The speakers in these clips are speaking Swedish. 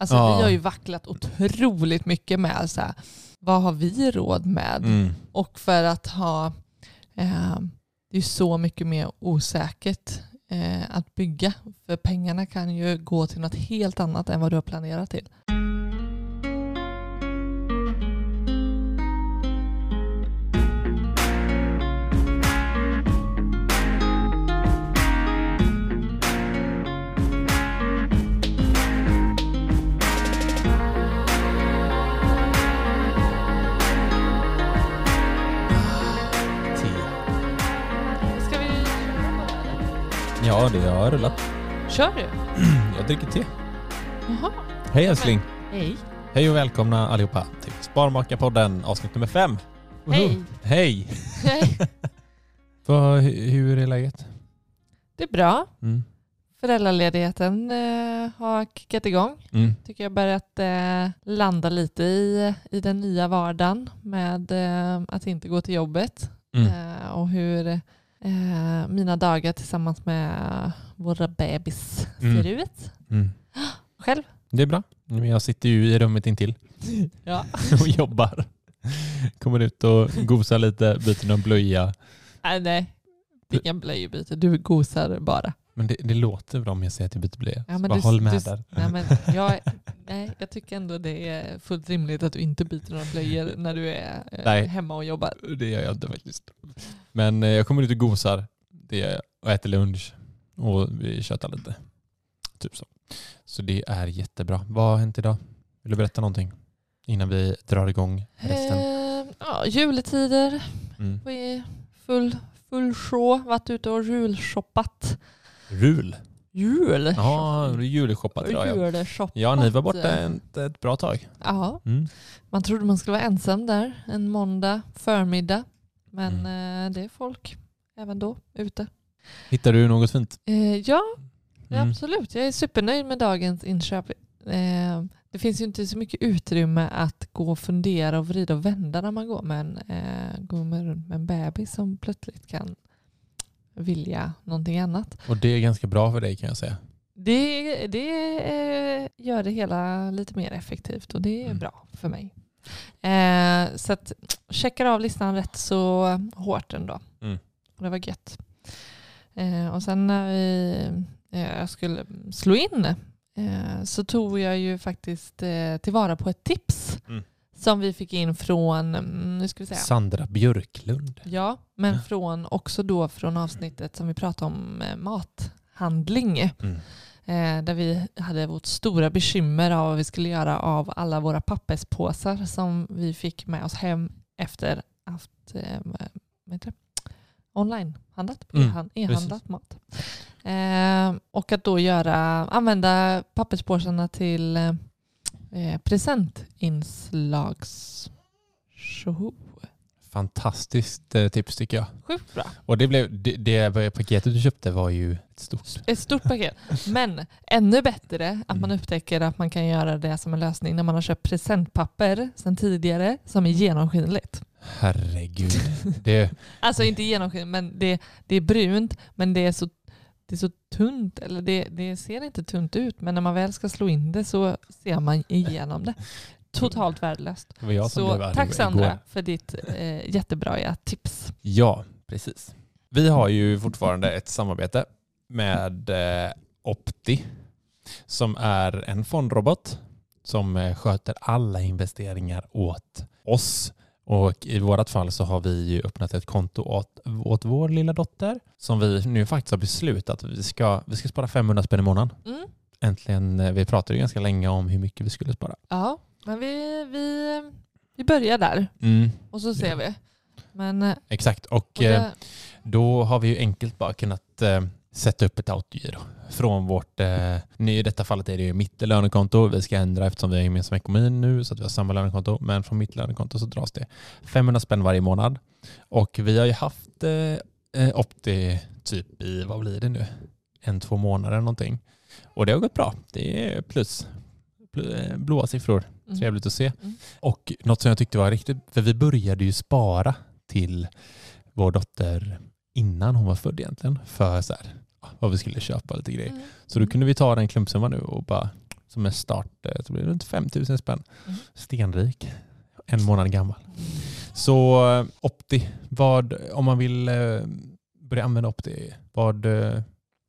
Alltså Ja. vi har ju vacklat otroligt mycket med så här, vad har vi råd med? Mm. Och för att ha, eh, det är ju så mycket mer osäkert eh, att bygga. För pengarna kan ju gå till något helt annat än vad du har planerat till. Ja, det har rullat. Kör du? Jag dricker te. Jaha. Hej älskling. Hej. Hej och välkomna allihopa till Sparmakarpodden avsnitt nummer fem. Hej. Hej. Hej. Vad, hu- hur är läget? Det är bra. Mm. Föräldraledigheten eh, har kickat igång. Mm. tycker jag börjat eh, landa lite i, i den nya vardagen med eh, att inte gå till jobbet Mm. eh, och hur eh, mina dagar tillsammans med våra bebis Mm. ser ut. Mm. Själv? Det är bra. Jag sitter ju i rummet intill Ja. och jobbar. Kommer ut och gosar lite, byter någon blöja. Nej, nej. Inga blöjbyte, du gosar bara. Men det, det låter bra om jag säger att jag byter blöja. Ja, bara du- håll med du- där. Nej, men jag, nej, jag tycker ändå det är fullt rimligt att du inte byter några blöjor när du är eh, Nej. hemma och jobbar. Det gör jag inte faktiskt. Men eh, jag kommer ut och gosar. Det. Och äter lunch. Och vi tjötar lite. Typ så. Så det är jättebra. Vad har hänt idag? Vill du berätta någonting? Innan vi drar igång resten. Eh, ja, juletider, Mm. Vi är full, full show, varit ute och julshoppat. Rul. Jul? Ja, julshoppat idag ja. Julshoppat. Ja, ni var borta ett, ett bra tag. Ja, Mm. man trodde man skulle vara ensam där en måndag förmiddag. Men Mm. eh, det är folk även då ute. Hittar du något fint? Eh, ja, Mm. absolut. Jag är supernöjd med dagens inköp. Eh, det finns ju inte så mycket utrymme att gå och fundera och vrida och vända när man går med en, går med, med en bebis som plötsligt kan vilja någonting annat. Och det är ganska bra för dig kan jag säga. Det, det gör det hela lite mer effektivt och det är Mm. bra för mig. Eh, så att checkar av listan rätt så hårt ändå. Mm. Och det var gött. Eh, och sen när vi, eh, jag skulle slå in eh, så tog jag ju faktiskt eh, tillvara på ett tips Mm. Som vi fick in från, mm, nu ska vi säga, Sandra Björklund. Ja, men Ja. från också då från avsnittet som vi pratade om eh, mathandling. Mm. Eh, där vi hade vårt stora bekymmer av vad vi skulle göra av alla våra papperspåsar som vi fick med oss hem efter haft eh, online-handlat, Mm, e-hand- e-handlat mat. Eh, och att då göra, använda papperspåsarna till eh, presentinslags... Tjoho. Fantastiskt eh, tips tycker jag. Sjukt bra. Och det, blev, det, det paketet du köpte var ju ett stort. Ett stort paket. Men ännu bättre att man Mm. upptäcker att man kan göra det som en lösning när man har köpt presentpapper sedan tidigare som är genomskinligt. Herregud. Det, Alltså inte genomskinligt, men det, det är brunt men det är så, det är så tunt. Eller det, det ser inte tunt ut men när man väl ska slå in det så ser man igenom det. Totalt värdelöst. det var jag som Så blev tack Sandra igår. för ditt eh, jättebra tips. Ja, precis. Vi har ju fortfarande ett samarbete med eh, Opti som är en fondrobot som eh, sköter alla investeringar åt oss. Och i vårt fall så har vi ju öppnat ett konto åt, åt vår lilla dotter som vi nu faktiskt har beslutat att vi ska, vi ska spara 500 spänn i månaden. Mm. Äntligen, eh, vi pratade ju ganska länge om hur mycket vi skulle spara. Ja, men vi, vi, vi börjar där Mm, och så ser Ja. vi. Men eh, exakt, och, och eh, det, Då har vi ju enkelt bara kunnat eh, sätta upp ett autogiro från vårt, eh, nu i detta fallet är det ju mitt lönekonto, vi ska ändra eftersom vi har gemensam ekonomi nu så att vi har samma lönekonto, men från mitt lönekonto så dras det 500 spänn varje månad. Och vi har ju haft eh, eh, Opti typ i, vad blir det nu, en, två månader någonting. Och det har gått bra, det är plus, Pl- eh, blåa siffror, mm. trevligt att se. Mm. Och något som jag tyckte var riktigt, för vi började ju spara till vår dotter innan hon var född egentligen för så här, vad vi skulle köpa lite grejer. Mm. Så då kunde vi ta den klumpsumman nu och bara som är start eh, så blir det runt 5000 spänn. Mm. Stenrik. En månad gammal. Så eh, Opti, vad, om man vill eh, börja använda Opti, vad,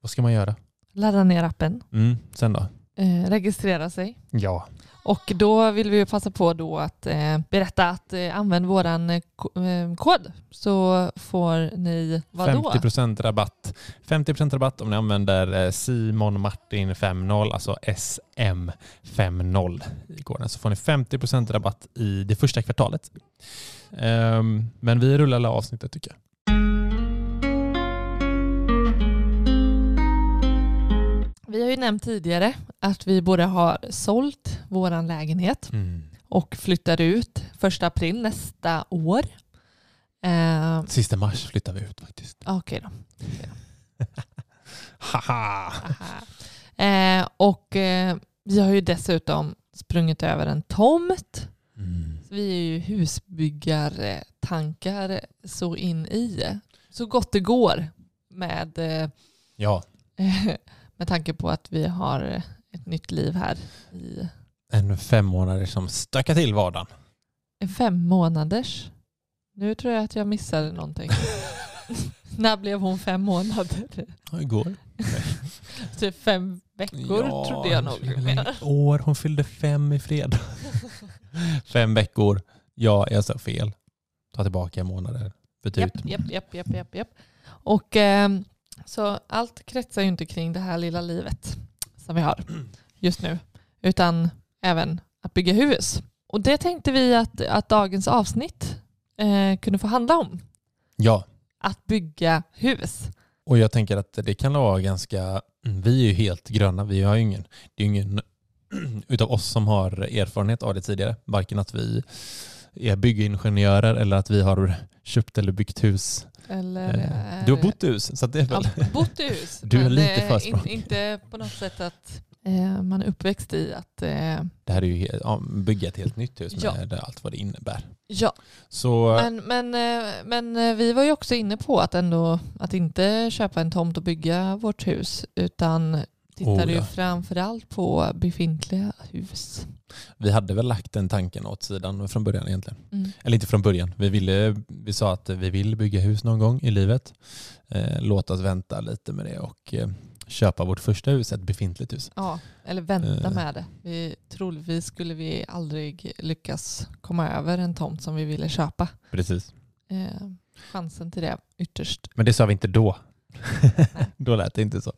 vad ska man göra? Ladda ner appen, Mm, sen då? eh, registrera sig. Ja. Och då vill vi passa på då att eh, berätta att eh, använd våran eh, eh kod så får ni vad 50% rabatt. 50% rabatt om ni använder eh, Simon Martin 50, alltså SM50 i koden. Så får ni 50% rabatt i det första kvartalet. Ehm, men vi rullar alla avsnittet tycker jag. Vi har ju nämnt tidigare att vi både har sålt våran lägenhet och flyttar ut första april nästa år. Eh, Sista mars flyttar vi ut faktiskt. Okej då. Haha! Aha. Eh, och eh, vi har ju dessutom sprungit över en tomt. Mm. Så vi är ju husbyggartankar så in i. Så gott det går med, eh, Ja, med tanke på att vi har ett nytt liv här i en fem månader som stökar till vardagen. en fem månaders. Nu tror jag att jag missade någonting. När blev hon fem månader? Ja, igår. Typ fem veckor trodde jag nog. År. Hon fyllde fem i fredag. fem veckor. Ja, jag sa fel. Ta tillbaka månader. Byt Japp, ut. japp, japp, japp, japp, japp. Och ehm, så allt kretsar ju inte kring det här lilla livet som vi har just nu, utan även att bygga hus. Och det tänkte vi att, att dagens avsnitt eh, kunde få handla om. Ja, Att bygga hus. och jag tänker att det kan vara ganska... Vi är ju helt gröna. Vi har ju ingen... Det är ingen utav oss som har erfarenhet av det tidigare. Varken att vi är byggingenjörer eller att vi har köpt eller byggt hus. Eller, Eh, Du har bott i hus, så det är väl... Ja, bott i hus. Du är lite eh, försprång. in, Inte på något sätt att eh, man är uppväxt i att eh, Det här är ju ja, bygga ett helt nytt hus Ja. med allt vad det innebär. ja, Så Men, men, eh, men eh, vi var ju också inne på att ändå att inte köpa en tomt och bygga vårt hus utan tittade Oh, ju ja. framförallt på befintliga hus. vi hade väl lagt den tanken åt sidan från början egentligen. Mm. Eller inte från början. Vi, ville, vi sa att vi vill bygga hus någon gång i livet. Eh, låt oss vänta lite med det och eh, köpa vårt första hus, ett befintligt hus. Ja, eller vänta Eh. med det. Vi, troligtvis skulle vi aldrig lyckas komma över en tomt som vi ville köpa. Precis. Eh, chansen till det ytterst. Men det sa vi inte då. då lät det inte så.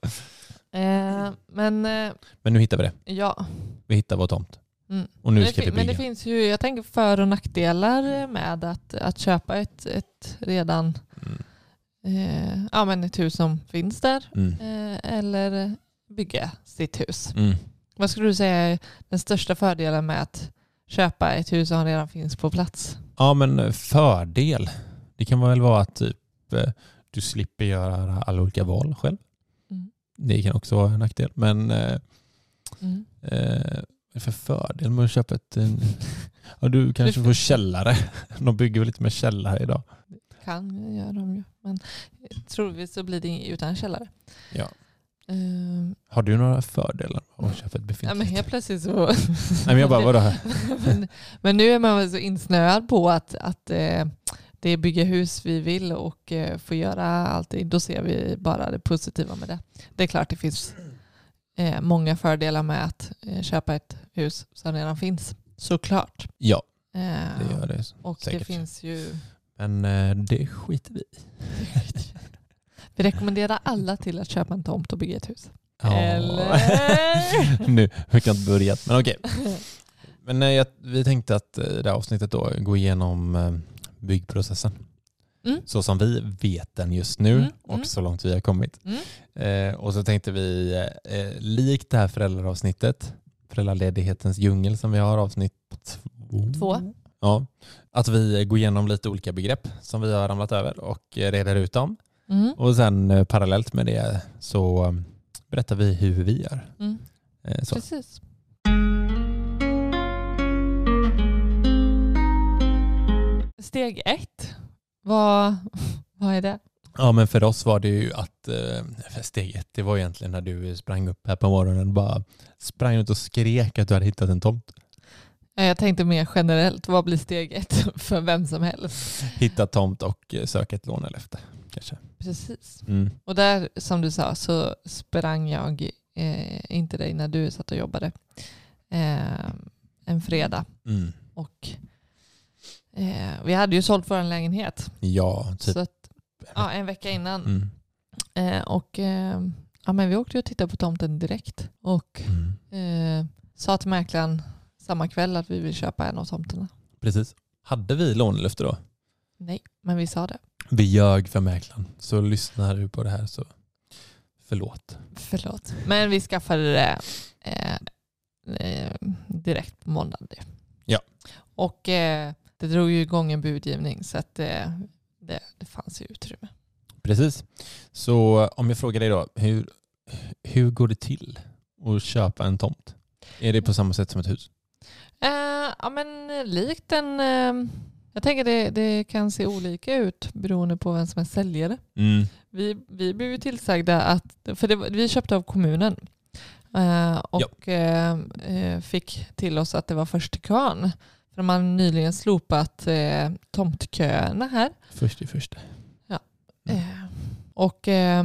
Eh, men eh, Men nu hittar vi det. ja, Vi hittar vår tomt. Mm. Och nu men, det ska vi fin- men det finns ju, jag tänker för och nackdelar med att, att köpa ett, ett redan Mm. eh, ja, men ett hus som finns där Mm. eh, eller bygga sitt hus. Mm. Vad skulle du säga är den största fördelen med att köpa ett hus som redan finns på plats? Ja men fördel. Det kan väl vara att typ, du slipper göra alla olika val själv. Det kan också vara en nackdel. Men eh, Mm. eh, det för fördel med att köpa ett... En, ja, du kanske Det- får källare. De bygger väl lite med källare idag. Kan göra de ju, men troligtvis så blir det utan källare. Ja. Eh, Har du några fördelar med att köpa ett ja, befintligt? men helt plötsligt så... Nej men jag bara, vadå? men, men nu är man väl så insnöad på att, att eh, det är bygga hus vi vill och eh, få göra allting. Då ser vi bara det positiva med det. Det är klart det finns eh, många fördelar med att eh, köpa ett hus som redan finns. Såklart. Ja, det gör det. och det säkert. finns ju... Men det skiter vi i. Vi rekommenderar alla till att köpa en tomt och bygga ett hus. Ja. Eller? nu, vi kan inte börja. Men okej. Men jag, vi tänkte att eh, det här avsnittet då går igenom byggprocessen. Mm. Så som vi vet den just nu Mm, och mm. så långt vi har kommit. Mm. Eh, och så tänkte vi, eh, likt det här föräldraavsnittet, föräldraledighetens djungel som vi har avsnitt två. Två. Ja, att vi går igenom lite olika begrepp som vi har ramlat över och eh, reder ut dem. Mm. Och sen eh, parallellt med det så eh, berättar vi hur vi gör. Mm. Precis. Steg ett, vad, vad är det? Ja men för oss var det ju att eh, steg ett, det var egentligen när du sprang upp här på morgonen och bara sprang ut och skrek att du hade hittat en tomt. Jag tänkte mer generellt, vad blir steg ett för vem som helst? Hitta tomt och eh, söka ett lån eller efter kanske. Precis. Mm. Och där, som du sa, så sprang jag eh, inte dig när du satt och jobbade eh, en fredag. Mm. Och eh, vi hade ju sålt vår lägenhet. Ja, typ. Så att, ja, en vecka innan. Mm. Eh, och eh, ja, men vi åkte ju och tittade på tomten direkt. Och Mm. eh, sa till mäklaren samma kväll att vi vill köpa en av tomterna. Precis. Hade vi lånelöfte då? Nej, men vi sa det. Vi ljög för mäklaren. Så lyssnar du på det här så förlåt. Förlåt. Men vi skaffade det eh, eh, direkt på måndagen. Ja. Och eh, det drog ju igång en budgivning så att eh, det, det fanns ju utrymme. Precis. Så om jag frågar dig då, hur, hur går det till att köpa en tomt? Är det på samma sätt som ett hus? Eh, ja men likt en... Eh, jag tänker det, det kan se olika ut beroende på vem som är säljare. Mm. Vi, vi blev ju tillsagda att, för det, vi köpte av kommunen eh, och eh, eh, fick till oss att det var först till kvarn. För de har nyligen slopat eh, tomtköerna här. Först i första. Mm. Eh, och eh,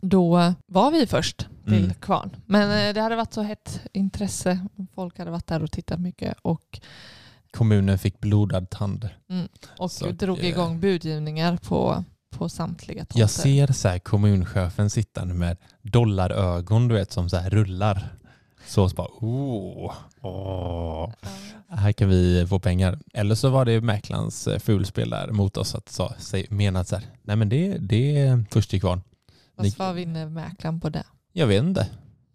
då var vi först till Mm. kvarn. Men eh, det hade varit så hett intresse. Folk hade varit där och tittat mycket och, Kommunen fick blodad tand. och Så, drog eh, igång budgivningar på, på samtliga tomter. Jag ser så här kommunchefen sittande med dollarögon du vet som så här rullar. Så, så bara oh, Ja. här kan vi få pengar. Eller så var det mäklarens eh, fulspel där mot oss att sa, säg, mena att så här, nej men det, det är först till kvarn. Vad vinner mäklaren på det? Jag vet inte.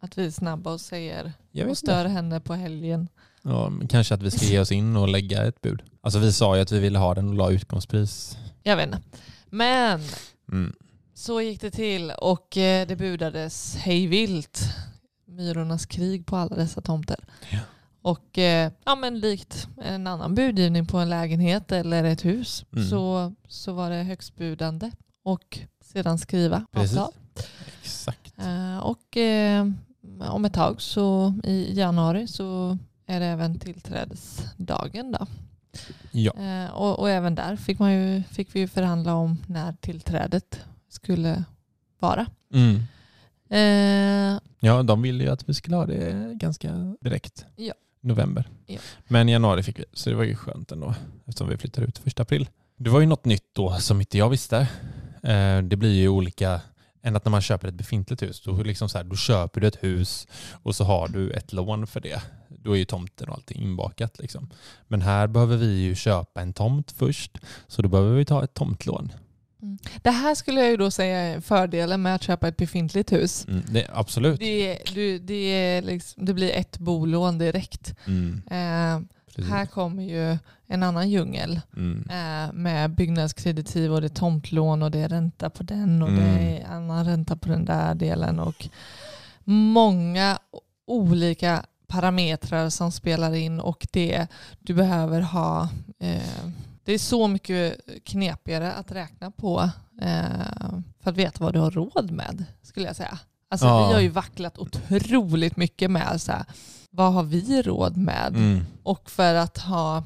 Att vi är snabba och säger Jag och vet inte. stör henne på helgen. Ja, kanske att vi ska ge oss in och lägga ett bud. Alltså vi sa ju att vi ville ha den och la utgångspris. Jag vet inte. Men Mm. så gick det till och eh, det budades hejvilt. Myrornas krig på alla dessa tomter. Ja. Och eh, ja, men likt en annan budgivning på en lägenhet eller ett hus Mm. så, så var det högstbudande och sedan skriva Precis. avtal. Exakt. Eh, och eh, om ett tag så i januari så är det även tillträdesdagen. Då. Ja. Eh, och, och även där fick, man ju, fick vi ju förhandla om när tillträdet skulle vara. Mm. Eh, Ja, de ville ju att vi skulle ha det ganska direkt. Ja. November. Ja. Men januari fick vi, så det var ju skönt ändå eftersom vi flyttar ut första april. Det var ju något nytt då som inte jag visste. Eh, Det blir ju olika än att när man köper ett befintligt hus. Då, liksom så här, då köper du ett hus och så har du ett lån för det. Då är ju tomten och allting inbakat. Liksom. Men här behöver vi ju köpa en tomt först. Så då behöver vi ta ett tomtlån. Det här skulle jag ju då säga är fördelen med att köpa ett befintligt hus. Mm, det, absolut. Det, du, det, liksom, det blir ett bolån direkt. Mm, Eh, här kommer ju en annan djungel Mm. eh, med byggnadskreditiv och det är tomtlån och det är ränta på den och det Mm. är annan ränta på den där delen och många olika parametrar som spelar in och det du behöver ha eh, det är så mycket knepigare att räkna på eh, för att veta vad du har råd med skulle jag säga. Alltså Ja. vi har ju vacklat otroligt mycket med så här, vad har vi råd med? Mm. Och för att ha,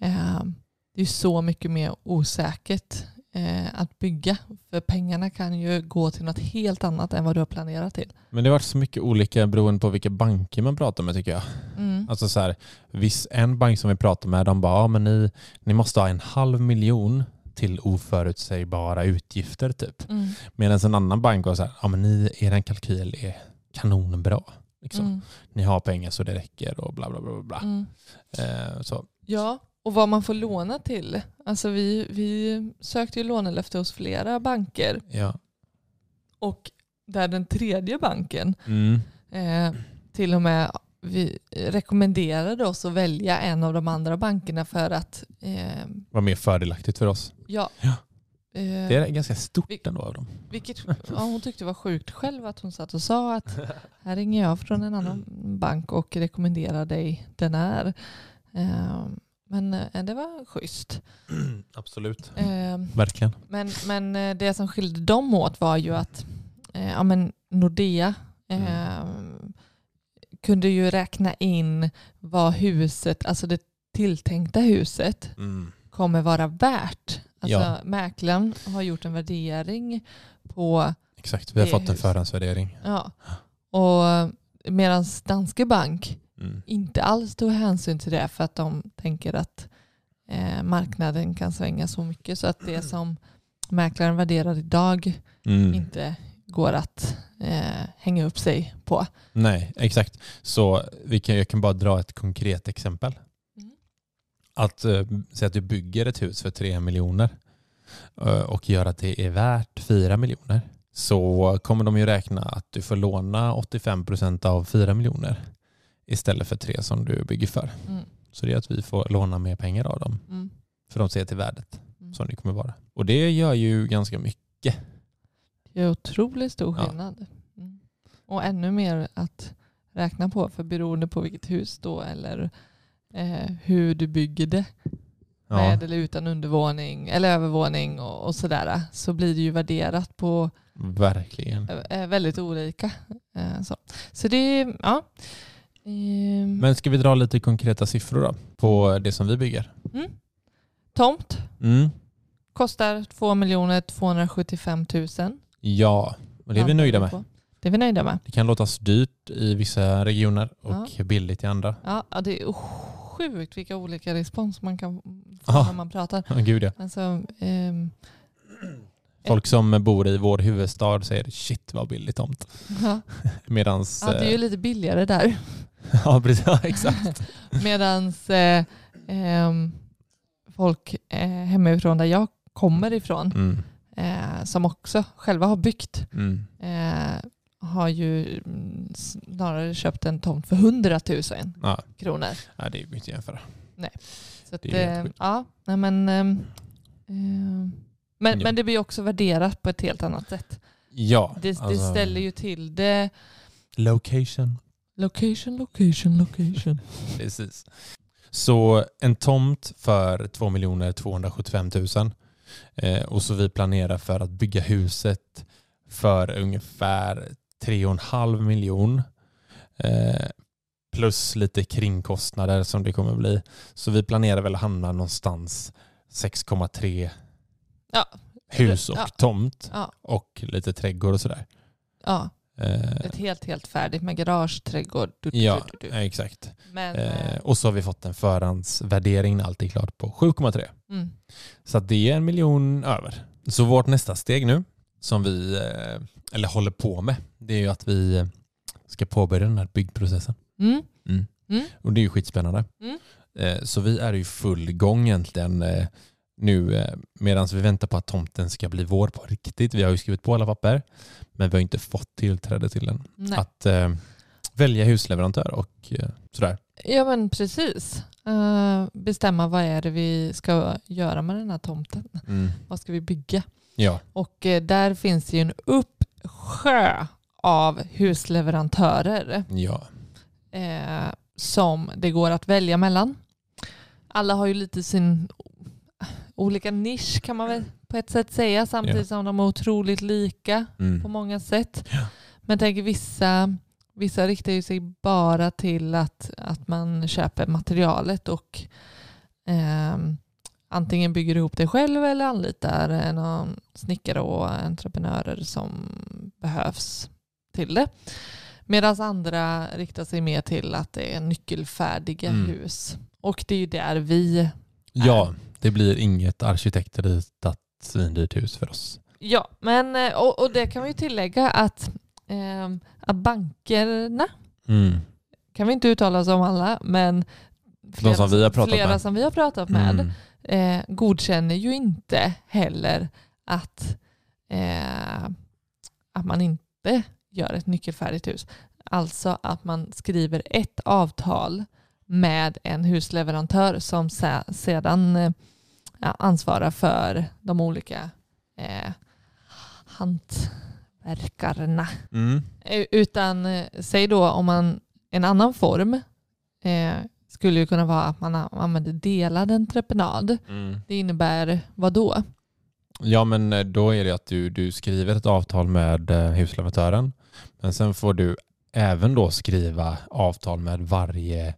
eh, det är så mycket mer osäkert eh, att bygga. För pengarna kan ju gå till något helt annat än vad du har planerat till. Men det har varit så mycket olika beroende på vilka banker man pratar med tycker jag. Mm. Alltså så här, viss, en bank som vi pratar med, de bara, ja, men ni, ni måste ha en halv miljon till oförutsägbara utgifter typ. Mm. Medan en annan bank var så här, ja men ni, er kalkyl är kanonbra. Liksom. Mm. Ni har pengar så det räcker och bla bla bla. bla. Mm. Eh, så. Ja, och vad man får låna till. Alltså vi, vi sökte ju lånelöfte hos flera banker Ja. och där den tredje banken Mm. eh, till och med vi rekommenderade oss att välja en av de andra bankerna för att eh, Var mer fördelaktigt för oss. ja, Ja. eh, Det är ganska stort Vi- ändå av dem. Vilket ja, hon tyckte var sjukt själv att hon satt och sa att här ringer jag från en annan bank och rekommenderar dig den här. Eh, men eh, det var schysst. Absolut. Eh, Verkligen. men, men eh, det som skilde dem åt var ju att eh, ja, men Nordea eh, kunde ju räkna in vad huset, alltså det tilltänkta huset Mm. kommer vara värt. Alltså Ja. mäklaren har gjort en värdering på, Exakt, vi har Det fått en hus. förhandsvärdering. ja, och medan Danske Bank Mm. inte alls tog hänsyn till det för att de tänker att eh, marknaden kan svänga så mycket så att det som mäklaren värderar idag Mm. inte går att eh, hänga upp sig på. Nej, exakt. Så vi kan, jag kan bara dra ett konkret exempel. Mm. Att eh, säga att du bygger ett hus för 3 miljoner eh, och gör att det är värt 4 miljoner så kommer de ju räkna att du får låna 85% av 4 miljoner istället för 3 som du bygger för. Mm. Så det är att vi får låna mer pengar av dem Mm. för de ser till värdet Mm. som det kommer vara. Och det gör ju ganska mycket. Det är otroligt stor Ja. skillnad. Mm. Och ännu mer att räkna på för beroende på vilket hus då eller eh, hur du bygger det Ja, med eller utan undervåning eller övervåning och, och sådär så blir det ju värderat på verkligen. eh, väldigt olika. Eh, så. så det är, ja. Ehm, Men ska vi dra lite konkreta siffror då på det som vi bygger? mm. Tomt Mm. kostar 2 275 000. Ja, och det är vi nöjda med. Det är vi nöjda med. Det kan låta dyrt i vissa regioner och billigt i andra. Ja, ja, det är sjukt vilka olika respons man kan få Ja. när man pratar. Ja, Gud ja. Alltså, ehm, Folk som bor i vår huvudstad säger shit vad billigt tomt. ja. Medans... ja, det är ju lite billigare där. ja, precis. Ja, exakt. Medans eh, ehm, folk eh, hemifrån där jag kommer ifrån Mm. eh, som också själva har byggt Mm. eh, har ju mm, snarare köpt en tomt för 100 000 Ja. kronor. ja, det är ju inte jämföra. Så att, Det eh, ja, nej, men, ehm, ehm, men, Ja. men det blir också värderat på ett helt annat sätt. Ja, Det, det alltså, ställer ju till det. Location. Location, location, location. Precis. Så en tomt för 2 275 000 eh, och så vi planerar för att bygga huset för ungefär 3,5 miljon eh, plus lite kringkostnader som det kommer bli. Så vi planerar väl att hamna någonstans 6,3 Ja. hus och Ja. tomt Ja, och lite trädgård och sådär. ja, ett helt, helt färdigt med garage, trädgård. Du, Ja, du, du. exakt. Men, Eh, eh, och så har vi fått en förhandsvärdering när allt är klart på 7,3. mm, Så det är en miljon över. Så vårt nästa steg nu, som vi eh, eller håller på med, det är ju att vi eh, ska påbörja den här byggprocessen. mm, Och det är ju skitspännande. Mm. Eh, Så vi är i full gång egentligen eh, nu eh, medan vi väntar på att tomten ska bli vår på riktigt. Vi har ju skrivit på alla papper, men vi har inte fått tillträde till den. nej. Att eh, välja husleverantör och eh, sådär. Ja men precis. Eh, bestämma vad är det vi ska göra med den här tomten. Vad ska vi bygga? Ja, Och eh, där finns det ju en uppsjö av husleverantörer ja. eh, som det går att välja mellan. Alla har ju lite sin olika nisch kan man väl på ett sätt säga samtidigt Ja. som de är otroligt lika på Mm. många sätt. Ja. Men tänker vissa, vissa riktar ju sig bara till att, att man köper materialet och ehm, antingen bygger ihop det själv eller anlitar någon snickare och entreprenörer som behövs till det. Medan andra riktar sig mer till att det är nyckelfärdiga Mm. hus. Och det är ju där vi ja, det blir inget arkitektritat svindyrt hus för oss. Ja, men, eh, och, och det kan vi tillägga att, ehm, att bankerna, Mm. kan vi inte uttala oss om alla, men flera, som vi har pratat flera med. som vi har pratat med Mm. eh, godkänner ju inte heller att, eh, att man inte gör ett nyckelfärdigt hus. Alltså att man skriver ett avtal med en husleverantör som se, sedan ja, ansvarar för de olika eh, hantverkarna. Mm. Utan eh, säg då om man en annan form eh, skulle ju kunna vara att man använder delad entreprenad. Det innebär vad då? Ja men eh, då är det att du, du skriver ett avtal med eh, husleverantören. Men sen får du även då skriva avtal med varje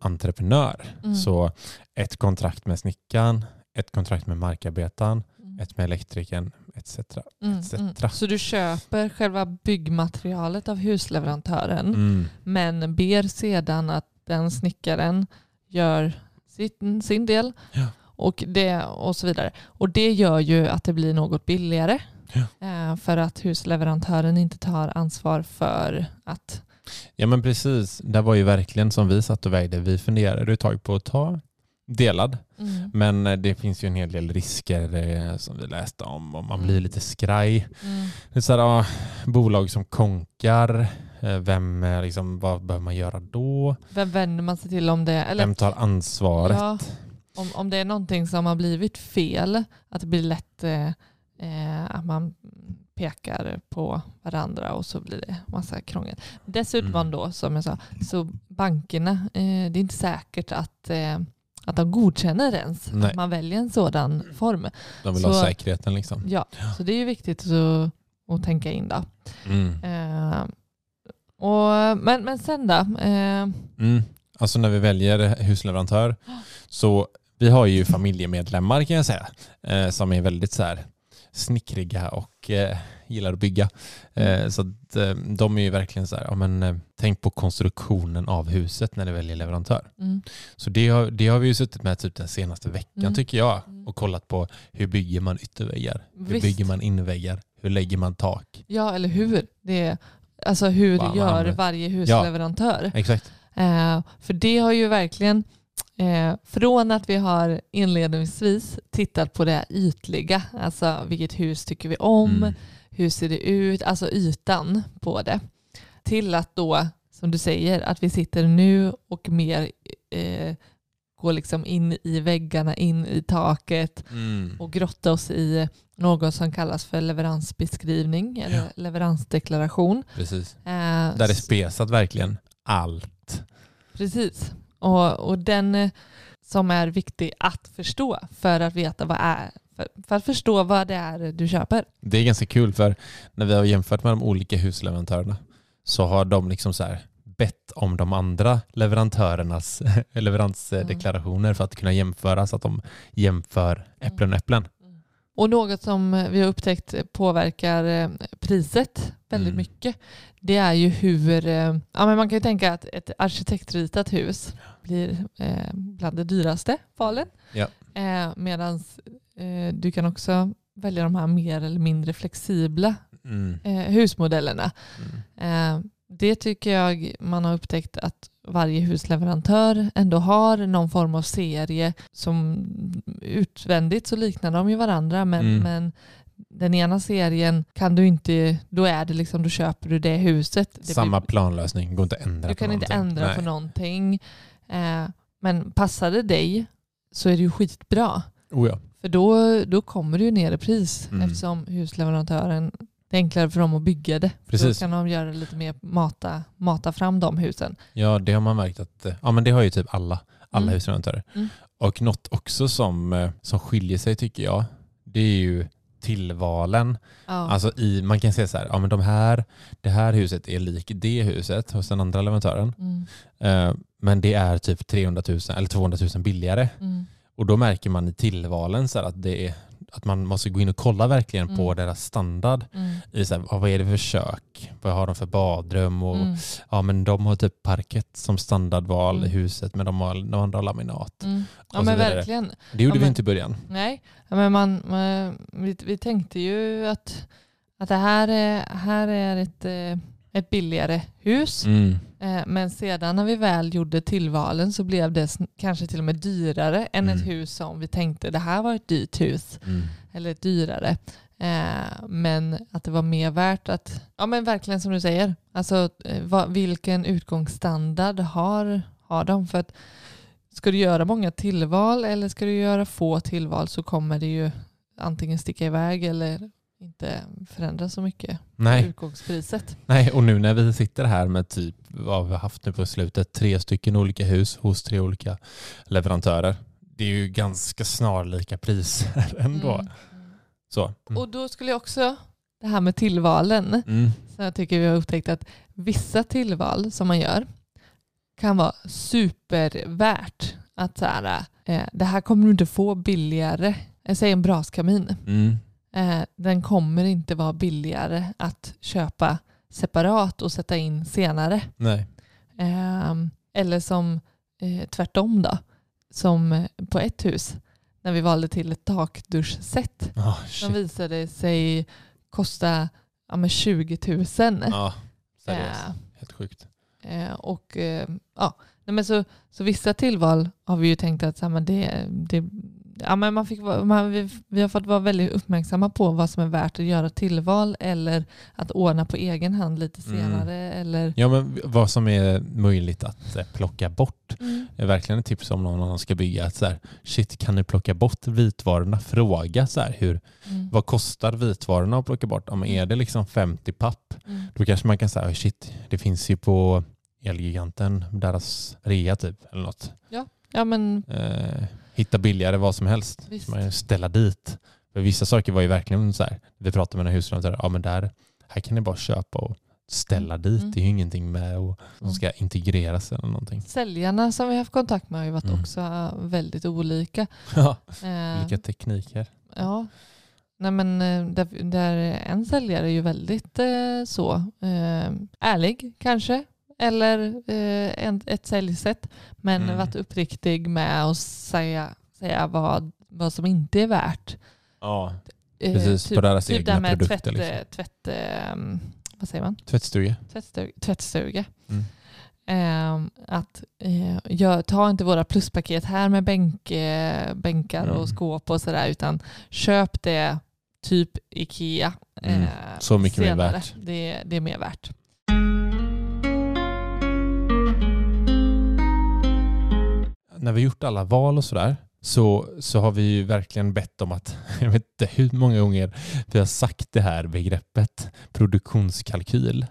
entreprenör. Mm. Så ett kontrakt med snickaren, ett kontrakt med markarbetaren, Mm. ett med elektrikern etc. Mm, etc. mm. Så du köper själva byggmaterialet av husleverantören Mm. men ber sedan att den snickaren gör sin, sin del Ja. och, det, och så vidare. Och det gör ju att det blir något billigare eh, för att husleverantören inte tar ansvar för att Ja men precis, det var ju verkligen som vi satt och vägde. Vi funderade ett tag på att ta delad. mm, Men eh, det finns ju en hel del risker eh, som vi läste om och man Mm. blir lite skraj. mm, Det är så här, ja, bolag som konkar, eh, vem, liksom, vad bör man göra då? vem vänder man sig till om det eller Vem tar ansvaret? Ja, om, om det är någonting som har blivit fel, att det blir lätt eh, att man pekar på varandra och så blir det massa krångel. Dessutom Mm. då, som jag sa, så bankerna, eh, det är inte säkert att, eh, att de godkänner ens Nej. att man väljer en sådan form. De vill Så- ha säkerheten liksom. Ja, så det är ju viktigt att, att tänka in då. Mm. Eh, och, men, men sen då? Eh, Mm. Alltså när vi väljer husleverantör så vi har ju familjemedlemmar kan jag säga eh, som är väldigt så här snickriga och eh, gillar att bygga. Eh, så att, eh, de är ju verkligen så här, ja, men, eh, tänk på konstruktionen av huset när ni väljer leverantör. mm, Så det har, det har vi ju suttit med typ den senaste veckan Mm. tycker jag Mm. och kollat på hur bygger man ytterväggar? Hur Visst. bygger man inväggar? Hur lägger man tak? Ja, eller hur? Det är, alltså hur gör varje husleverantör? Exakt. Eh, för det har ju verkligen, eh, från att vi har inledningsvis tittat på det ytliga, alltså vilket hus tycker vi om, Mm. hur ser det ut, alltså ytan på det, till att då, som du säger, att vi sitter nu och mer eh, går liksom in i väggarna, in i taket Mm. och grotta oss i något som kallas för leveransbeskrivning eller Ja. leveransdeklaration. Precis. Eh, Där är spesat verkligen allt. Precis. Och, och den eh, som är viktig att förstå för att veta vad är för, för att förstå vad det är du köper. Det är ganska kul för när vi har jämfört med de olika husleverantörerna så har de liksom så här bett om de andra leverantörernas leveransdeklarationer för att kunna jämföra så att de jämför äpplen och äpplen. Och något som vi har upptäckt påverkar eh, priset väldigt Mm. mycket det är ju hur, eh, ja men man kan ju tänka att ett arkitektritat hus blir eh, bland det dyraste valen. Ja. Eh, Medan eh, du kan också välja de här mer eller mindre flexibla Mm. husmodellerna. Mm. Det tycker jag man har upptäckt att varje husleverantör ändå har någon form av serie som utvändigt så liknar de ju varandra men, Mm. men den ena serien kan du inte, då är det liksom, då köper du det huset. Det Samma blir- planlösning, går inte att ändra du kan inte någonting. ändra Nej. på någonting. Eh, men passar det dig så är det ju skitbra. Oh ja. För då, då kommer du ner i pris Mm. eftersom husleverantören, det är enklare för dem att bygga det. Precis. Då kan de göra lite mer, mata, mata fram de husen. ja, det har man märkt att eh, ja, men det har ju typ alla, alla Mm. husleverantörer. Mm. Och något också som, eh, som skiljer sig tycker jag, det är ju tillvalen. Ja. Alltså i, man kan säga så här, ja men de här, det här huset är lik det huset hos den andra leverantören. Mm, Eh, men det är typ 300 000 eller 200 000 billigare. mm, Och då märker man i tillvalen så att, det är, att man måste gå in och kolla verkligen på Mm. deras standard. mm, I så här, vad är det för kök? Vad har de för badrum? Och, mm, Ja men de har typ parkett som standardval Mm. i huset men de har, de andra har laminat. mm. Ja men verkligen. Det gjorde Ja, vi men- inte i början. Nej, ja, men man, man, vi, vi tänkte ju att, att det här är, här är ett, eh, ett billigare hus. Mm. Eh, Men sedan när vi väl gjorde tillvalen så blev det kanske till och med dyrare än ett Mm. hus som vi tänkte det här var ett dyrt hus. Mm. Eller ett dyrare. Eh, Men att det var mer värt att, ja men verkligen som du säger, alltså eh, vilken utgångsstandard har, har de? För att ska du göra många tillval eller ska du göra få tillval så kommer det ju antingen sticka iväg eller inte förändras så mycket. Nej. Utgångspriset. Nej, och nu när vi sitter här med typ vad vi har haft nu på slutet, tre stycken olika hus hos tre olika leverantörer. Det är ju ganska snarlika priser ändå. Mm. Så. Mm. Och då skulle jag också, det här med tillvalen, Mm. så jag tycker vi har upptäckt att vissa tillval som man gör kan vara supervärt. Att så här, eh, det här kommer du inte få billigare. Jag säger en braskamin. Mm. Eh, den kommer inte vara billigare att köpa separat och sätta in senare. Nej. Ehm, eller som eh, tvärtom då, som på ett hus när vi valde till ett takduschset Oh, som visade sig kosta ja, men 20 000. Ja, seriöst. Eh, Helt sjukt. eh, och, ja, nej, men så, så vissa tillval har vi ju tänkt att så här, men det, det, ja, men man fick, man, vi, vi har fått vara väldigt uppmärksamma på vad som är värt att göra tillval eller att ordna på egen hand lite Mm. senare. Eller, Ja, men vad som är möjligt att eh, plocka bort mm. är verkligen ett tips om någon annan ska bygga. Att så här, shit, kan ni plocka bort vitvarorna? Fråga så här, hur, Mm. vad kostar vitvarorna att plocka bort? Ja, men är det liksom 50 papp, Mm. då kanske man kan säga, shit, det finns ju på Elgiganten, deras rea typ, eller något. Ja, men Eh, hitta billigare vad som helst. Visst. Man ställa dit. För vissa saker var ju verkligen så här, vi pratade med en husleverantör, ja men där, här kan ni bara köpa och ställa dit. Mm. Det är ju ingenting med och som ska integreras eller någonting. säljarna som vi har haft kontakt med har ju varit Mm. också väldigt olika. Ja, Eh, Vilka tekniker. Ja. Nej, men, eh, där, där en säljare är ju väldigt eh, så eh, ärlig kanske. Eller eh, ett säljsätt. Men Mm. varit uppriktig med att säga, säga vad, vad som inte är värt. Ja, Eh, precis. typ, på deras typ egna där med produkter. tvätt, liksom. tvätt, eh, vad säger man? Tvättstuga. Tvättstuga. tvättstuga. Mm. Ehm, att eh, jag, ta inte våra pluspaket här med bänk, eh, bänkar Mm. och skåp och sådär utan köp det typ Ikea. Mm. eh, Så mycket mer senare. värt. Det, det är mer värt. När vi gjort alla val och sådär så, så har vi ju verkligen bett om att, jag vet inte hur många gånger vi har sagt det här begreppet produktionskalkyl.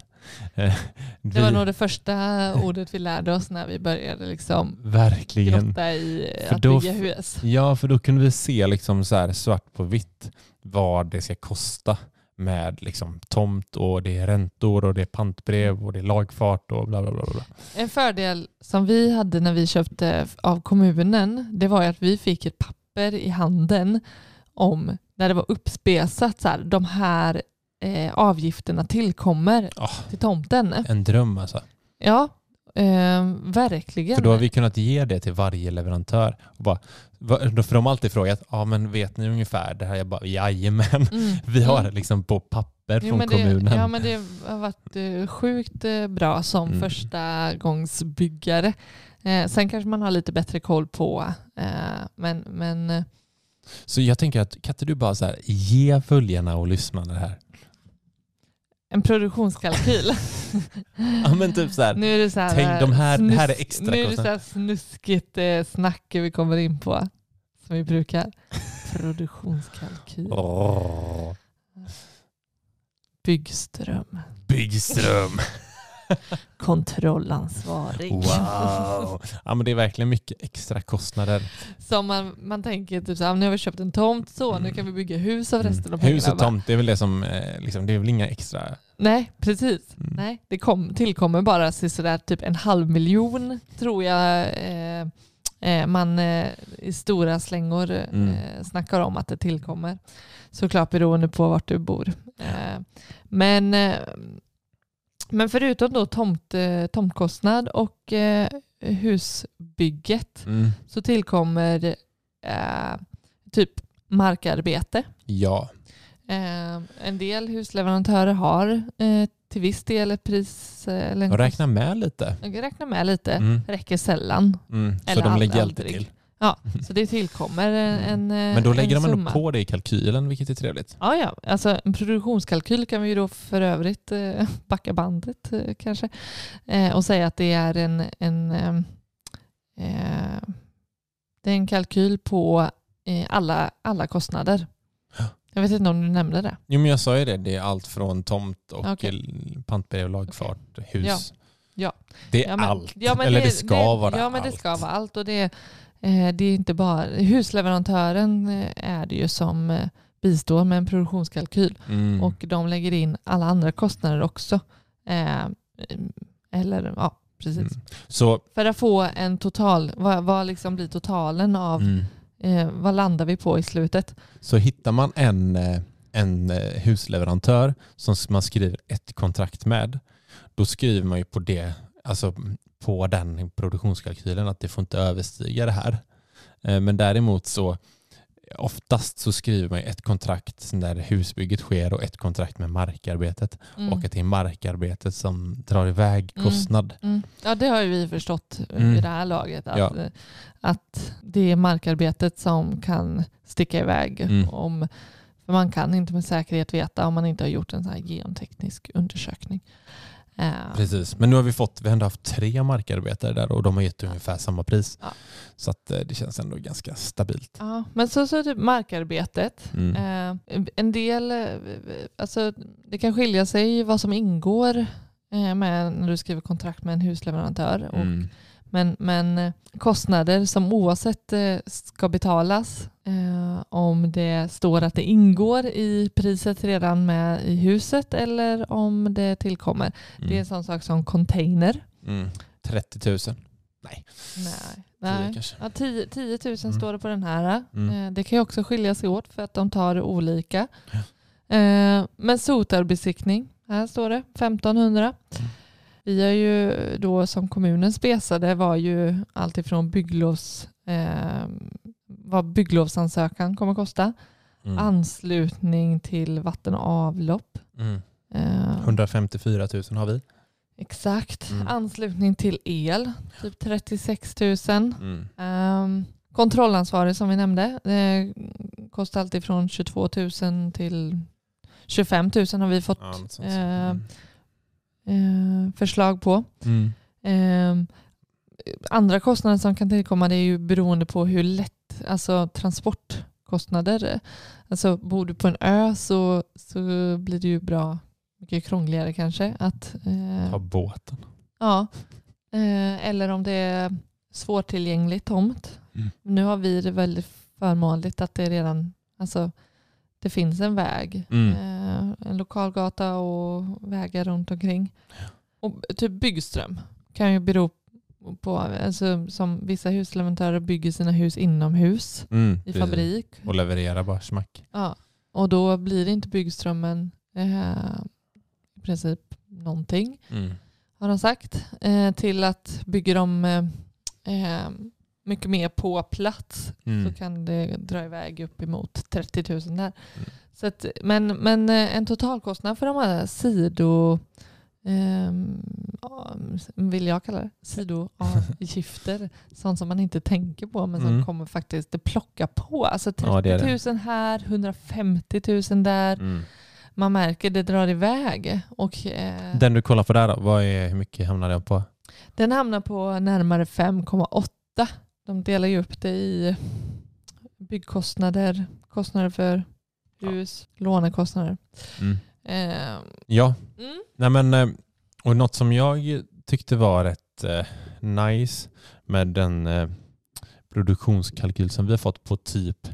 Eh, Det var vi- nog det första ordet vi lärde oss när vi började liksom Verkligen. grotta i För att då bygga hus. Ja, för då kunde vi se liksom så här svart på vitt vad det ska kosta med liksom tomt och det är räntor och det är pantbrev och det är lagfart och bla bla bla. bla. En fördel som vi hade när vi köpte av kommunen det var att vi fick ett papper i handen om när det var uppspesat så här, de här eh, avgifterna tillkommer Ah. till tomten. En dröm alltså. Ja, eh, verkligen. För då har vi kunnat ge det till varje leverantör. Och bara, för de har alltid frågat, ja men vet ni ungefär det här? Jag bara, jajamän. Mm. Vi har det Mm. liksom på papper Jo, från men det, kommunen. ja, men det har varit eh, sjukt eh, bra som Mm. första gångsbyggare. Eh, sen kanske man har lite bättre koll på, eh, men, men eh, Så jag tänker att kan inte du bara så här, ge följarna och lyssnarna det här? En produktionskalkyl. Ja men typ så här, Nu är det så här, Tänk, de här- det här är snusk- extra Nu är det så här snuskigt eh, snack vi kommer in på. Som vi brukar. Produktionskalkyl. Åh, Byggström. Byggström. Kontrollansvarig. Wow. Ja men det är verkligen mycket extra kostnader. Som man, man tänker typ så här, nu har vi köpt en tomt så, nu Mm. kan vi bygga hus av resten av pengarna. Hus och tomt, det är väl det som, eh, liksom, det är väl inga extra... Nej, precis. Mm. Nej, det kom, tillkommer bara sådär typ en halv miljon tror jag eh, eh, man eh, i stora slängor eh, Mm. snackar om att det tillkommer. Såklart beroende på vart du bor. Eh, men, eh, men förutom då tomt, eh, tomtkostnad och eh, husbygget Mm. så tillkommer eh, typ markarbete. Ja. Eh, en del husleverantörer har eh, till viss del ett pris. Eller en räkna med lite. räknar med lite. Mm. Räcker sällan. Mm. Så Eller de lägger alltid aldrig. till. Ja, så det tillkommer en, en Men då lägger en de ändå summa. på det i kalkylen, vilket är trevligt. Ja, ja. Alltså, en produktionskalkyl kan vi ju då för övrigt eh, backa bandet eh, kanske eh, och säga att det är en, en, eh, eh, det är en kalkyl på eh, alla, alla kostnader. Jag vet inte om du nämnde det. Jo men jag sa ju det, det är allt från tomt och Okej. okay. pantbrev, lagfart, hus. Ja. Ja. Det är Ja, men- allt. ja, men Eller det, ska det, vara Ja men allt. det ska vara allt. Och det, eh, det är inte bara, husleverantören eh, är det ju som eh, bistår med en produktionskalkyl. Mm. Och de lägger in alla andra kostnader också. Eh, eller ja, precis. Mm. Så, För att få en total, vad, vad liksom blir totalen av, mm. eh, vad landar vi på i slutet? så hittar man en, en husleverantör som man skriver ett kontrakt med, då skriver man ju på det, alltså på den produktionskalkylen att det får inte överstiga det här. Eh, Men däremot så oftast så skriver man ett kontrakt när husbygget sker och ett kontrakt med markarbetet Mm. och att det är markarbetet som drar iväg Mm. kostnad. Mm. Ja det har ju vi förstått Mm. i det här laget. Att, Ja. att det är markarbetet som kan sticka iväg. Mm. Om, för man kan inte med säkerhet veta om man inte har gjort en sån här genteknisk undersökning. Eh, Precis, men nu har vi fått, vi har ändå haft tre markarbetare där och de har gett ungefär samma pris. Ja. Så eh, det känns ändå ganska stabilt. ja, men så, så typ markarbetet. Mm. Eh, en del, alltså det kan skilja sig vad som ingår med när du skriver kontrakt med en husleverantör. Och Mm. Men, men eh, kostnader som oavsett eh, ska betalas eh, om det står att det ingår i priset redan med i huset eller om det tillkommer. Det är en Mm. sån sak som container. Mm. 30 000. Nej. Tio Nej. kanske. Ja, 10, 10 000 Mm. står det på den här. Mm. Det kan ju också skilja sig åt för att de tar olika. Eh, Men sotarbesiktning, här står det 1500. Mm. Vi är ju då som kommunen spesade var ju alltifrån bygglovs, eh, vad bygglovsansökan kommer kosta, Mm. anslutning till vatten och avlopp. Mm. Eh, 154 000 har vi. Exakt. Mm. Anslutning till el, typ 36 000. Mm. Um, kontrollansvarig som vi nämnde, det kostar alltid från 22 000 till 25 000 har vi fått Ja. Eh, eh, förslag på. Mm. Ehm, andra kostnader som kan tillkomma det är ju beroende på hur lätt, alltså transportkostnader. Alltså bor du på en ö så, så blir det ju bra mycket krångligare kanske att eh, Ta båten. Ja, eh, eller om det är svårtillgänglig tomt. Mm. Nu har vi det väldigt förmånligt att det redan alltså, det finns en väg. Mm. Eh, en lokalgata och vägar runt omkring. Och typ byggström kan ju bero på, alltså, som vissa husleverantörer bygger sina hus inomhus Mm. i fabrik. Och leverera bara smack. Ja. Och då blir det inte byggströmmen eh, i princip någonting Mm. har de sagt, eh, till att bygger de eh, eh, mycket mer på plats Mm. så kan det dra iväg upp emot 30 000 där. Mm. Så att, men, men eh, en totalkostnad för de här sido ja, vill jag kalla det, sidoavgifter. sånt som man inte tänker på men som Mm. kommer faktiskt det plocka på. Alltså 30 Ja, det det. 000 här, 150 000 där. Mm. Man märker det drar iväg. Och, eh, Den du kollar på där då, vad är, hur mycket hamnar den på? Den hamnar på närmare 5,8. De delar ju upp det i byggkostnader, kostnader för hus, lånekostnader. Mm. Eh, Ja, mm, Nej, men, eh, och något som jag tyckte var rätt eh, nice med den eh, produktionskalkyl som vi har fått på typ,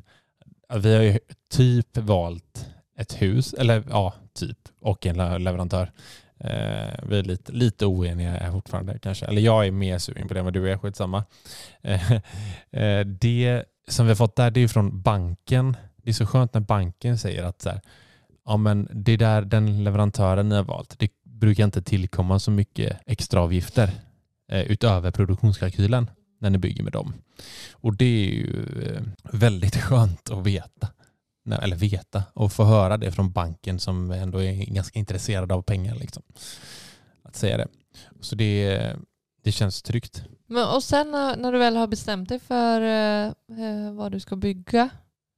ja, vi har ju typ valt ett hus, eller ja, typ, och en le- leverantör. Eh, vi är lite, lite oeniga fortfarande kanske, eller jag är mer sugen på det än vad du är, skitsamma. Eh, eh, det som vi har fått där, det är från banken. Det är så skönt när banken säger att så här, ja men det där den leverantören ni har valt, det brukar inte tillkomma så mycket extra avgifter eh, utöver produktionskalkylen när ni bygger med dem. Och det är ju eh, väldigt skönt att veta. Eller veta och få höra det från banken som ändå är ganska intresserad av pengar. Liksom. Att säga det. Så det, det känns tryggt. men, och sen när, du väl har bestämt dig för eh, eh, vad du ska bygga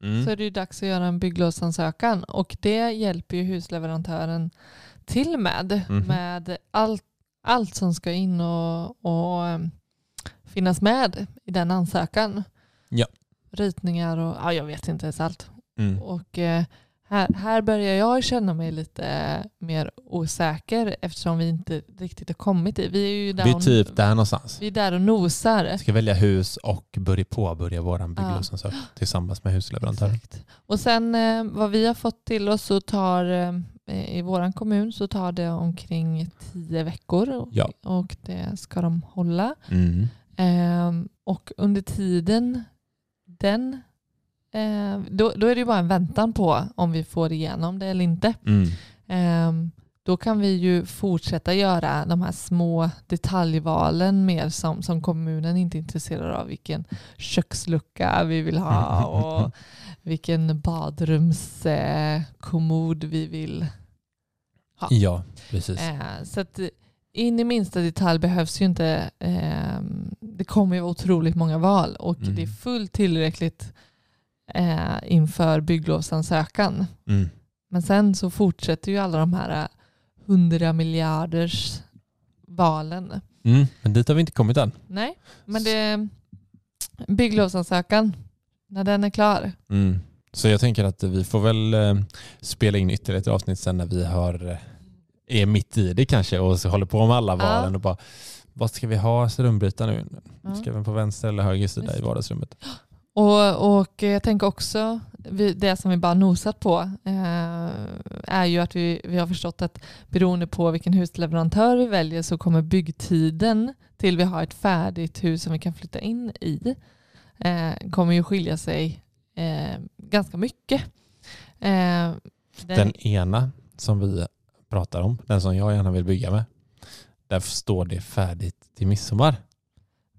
Mm. så är det ju dags att göra en bygglovsansökan och det hjälper ju husleverantören till med. Mhm. Med allt, allt som ska in och, och eh, finnas med i den ansökan. Ja. Ritningar och ja, jag vet inte ens allt. Mm. Och eh, Här, här börjar jag känna mig lite mer osäker eftersom vi inte riktigt har kommit dit. Vi är ju där, Vi är typ där någonstans. vi är där och nosar. Vi ska välja hus och börja påbörja vår bygglovsansökan tillsammans med husleverantören. Exakt. Och sen eh, vad vi har fått till oss så tar eh, i vår kommun så tar det omkring tio veckor och, Ja. och det ska de hålla. Mm. Ehm, och under tiden, den, eh, då, då är det ju bara en väntan på om vi får igenom det eller inte. Mm. Ehm, då kan vi ju fortsätta göra de här små detaljvalen mer som, som kommunen inte är intresserad av. Vilken kökslucka vi vill ha och vilken badrumskommod vi vill Ja. Ja, precis. Eh, så att in i minsta detalj behövs ju inte, eh, det kommer ju vara otroligt många val och Mm. det är fullt tillräckligt eh, inför bygglovsansökan. Mm. Men sen så fortsätter ju alla de här eh, 100 miljarders valen. Mm. Men dit har vi inte kommit än. Nej, men det bygglovsansökan, när den är klar. Mm. Så jag tänker att vi får väl eh, spela in ytterligare ett avsnitt sen när vi har, eh, är mitt i det kanske och så håller på med alla Ja. valen och bara vad ska vi ha strömbrytare nu? Ja. Ska vi på vänster eller höger sida i vardagsrummet? Och, och jag tänker också, det som vi bara nosat på eh, är ju att vi, vi har förstått att beroende på vilken husleverantör vi väljer så kommer byggtiden till vi har ett färdigt hus som vi kan flytta in i eh, kommer ju skilja sig eh, ganska mycket. Eh, den, Den ena som vi pratar om, den som jag gärna vill bygga med, där står det färdigt till midsommar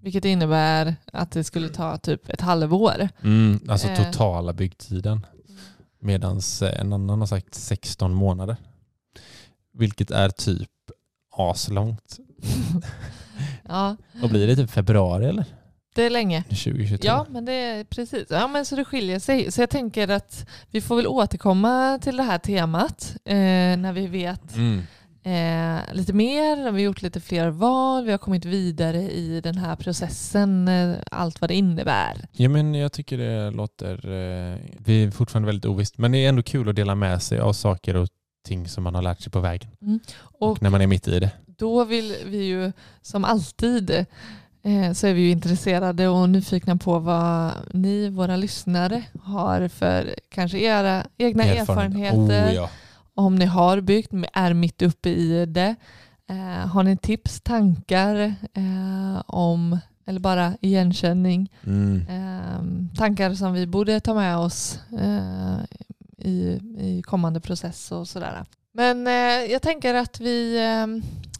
vilket innebär att det skulle ta typ ett halvår. Mm, alltså Eh. totala byggtiden. Medan en annan har sagt 16 månader. Vilket är typ aslångt. ja, Och blir det typ februari eller? det är länge. 2022? Ja, men det är precis. Ja, men så det skiljer sig. Så jag tänker att vi får väl återkomma till det här temat eh, när vi vet Mm. Eh, lite mer. Vi har gjort lite fler val. Vi har kommit vidare i den här processen. Eh, allt vad det innebär. Ja, men jag tycker det låter... Eh, det är fortfarande väldigt ovisst. Men det är ändå kul att dela med sig av saker och ting som man har lärt sig på vägen. Och När man är mitt i det. då vill vi ju som alltid eh, så är vi ju intresserade och nyfikna på vad ni, våra lyssnare, har för kanske era egna erfarenheter. Oh, ja. Om ni har byggt, är mitt uppe i det. Eh, har ni tips, tankar eh, om, eller bara igenkänning, mm. eh, tankar som vi borde ta med oss i, i kommande process och sådär. Men jag tänker att vi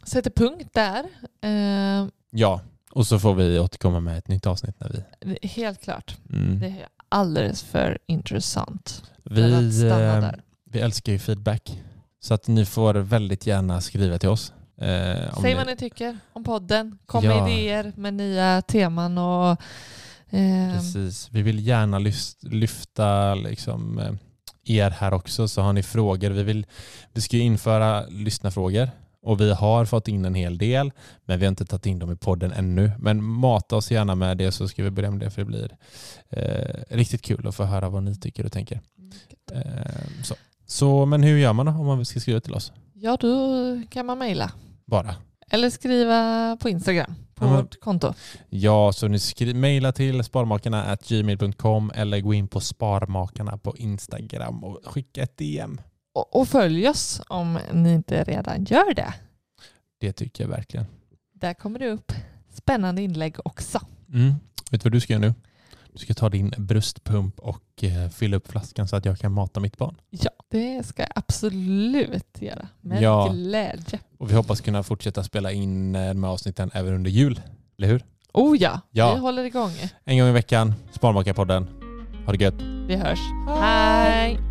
sätter punkt där. Ja, och så får vi återkomma med ett nytt avsnitt när vi... helt klart, Mm. det är alldeles för intressant för Vi, att stanna där. Vi älskar ju feedback. Så att ni får väldigt gärna skriva till oss. Eh, Säg ni- vad ni tycker om podden. Kom med Ja. idéer med nya teman och eh, Precis. Vi vill gärna lyfta liksom, eh, er här också. Så har ni frågor. Vi, vill, vi ska ju införa lyssnarfrågor. Och vi har fått in en hel del. Men vi har inte tagit in dem i podden ännu. Men mata oss gärna med det så ska vi börja med det. För det blir eh, riktigt kul att få höra vad ni tycker och tänker. Eh, så. Så. Men hur gör man då om man ska skriva till oss? Ja, då kan man mejla. Bara. Eller skriva på Instagram, på men- vårt konto. Ja, så ni skri- mejla till sparmakarna gmail.com eller gå in på Sparmakarna på Instagram och skicka ett DM. Och, och följ oss om ni inte redan gör det. Det tycker jag verkligen. Där kommer det upp spännande inlägg också. Mm. Vet du vad du ska göra nu? Du ska ta din bröstpump och eh, fylla upp flaskan så att jag kan mata mitt barn. Ja, det ska jag absolut göra. Med Ja. glädje. Och vi hoppas kunna fortsätta spela in eh, de här avsnitten även under jul. Eller hur? Oh ja, Ja. vi håller igång. En gång i veckan, Sparmakarpodden. Ha det gött. Vi hörs. Hej!